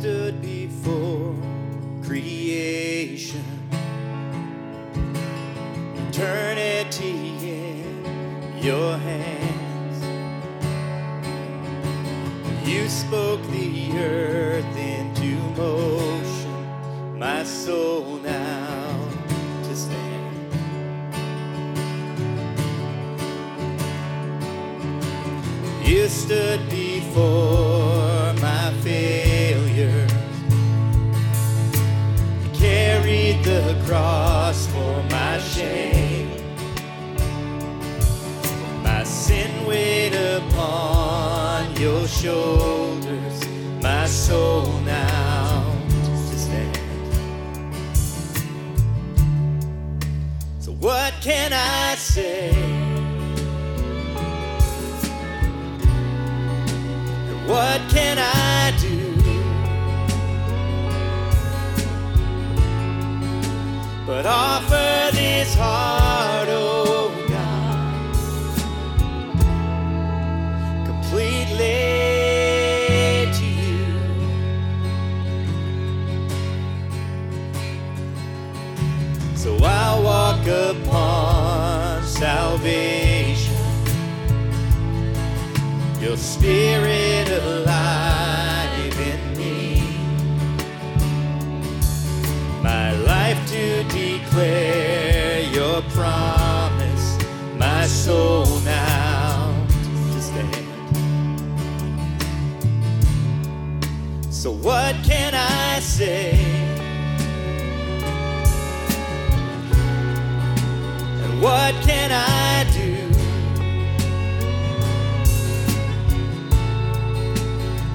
stood before creation, eternity in your hands. You spoke the earth into motion, my soul now to stand. You stood before cross for my shame. My sin weighed upon your shoulders, my soul now to stand. So, what can I say? So I'll walk upon salvation your spirit alive in me. My life to declare your promise, my soul now to stand. So, what can I say? What can I do?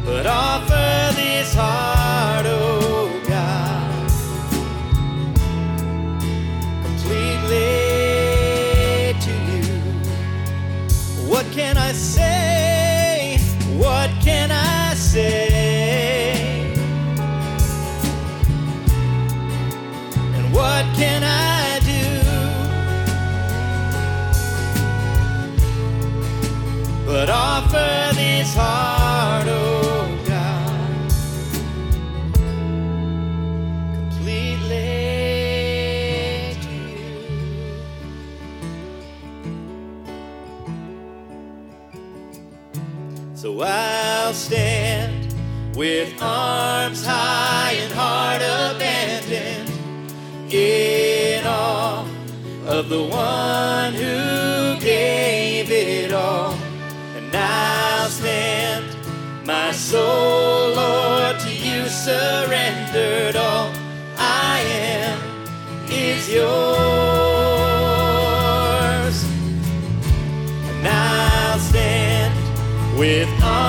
but offer this heart, But offer this heart, oh God, completely to you. So I'll stand with arms high and heart abandoned in awe of the one who gave it all. My soul, Lord, to you surrendered. All I am is yours. And I'll stand with arms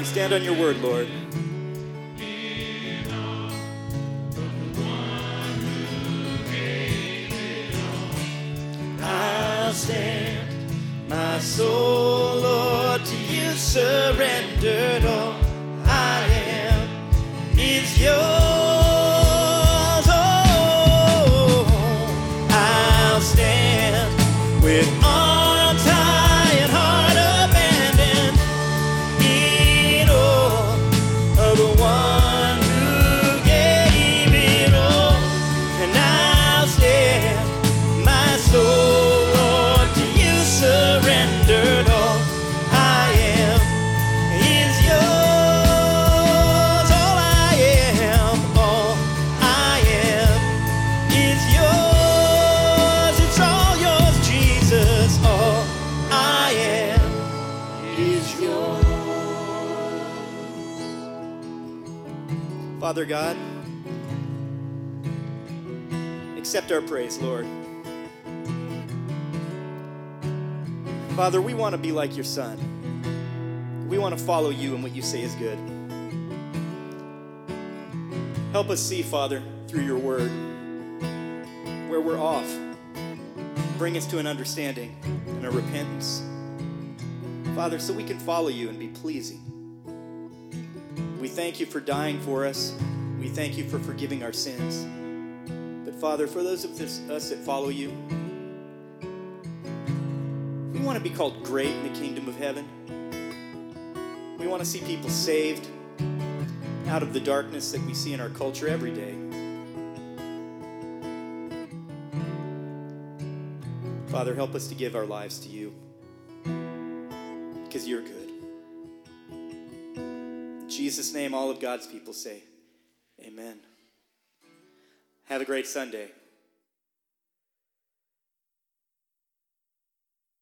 We stand on your word, Lord. I'll stand. My soul, Lord, to you surrendered. Father God, accept our praise, Lord. Father, we want to be like your Son. We want to follow you and what you say is good. Help us see, Father, through your word, where we're off. Bring us to an understanding and a repentance. Father, so we can follow you and be pleasing. We thank you for dying for us. We thank you for forgiving our sins. But Father, for those of this, us that follow you, we want to be called great in the kingdom of heaven. We want to see people saved out of the darkness that we see in our culture every day. Father, help us to give our lives to you because you're good. Jesus' name, all of God's people say, Amen. Have a great Sunday.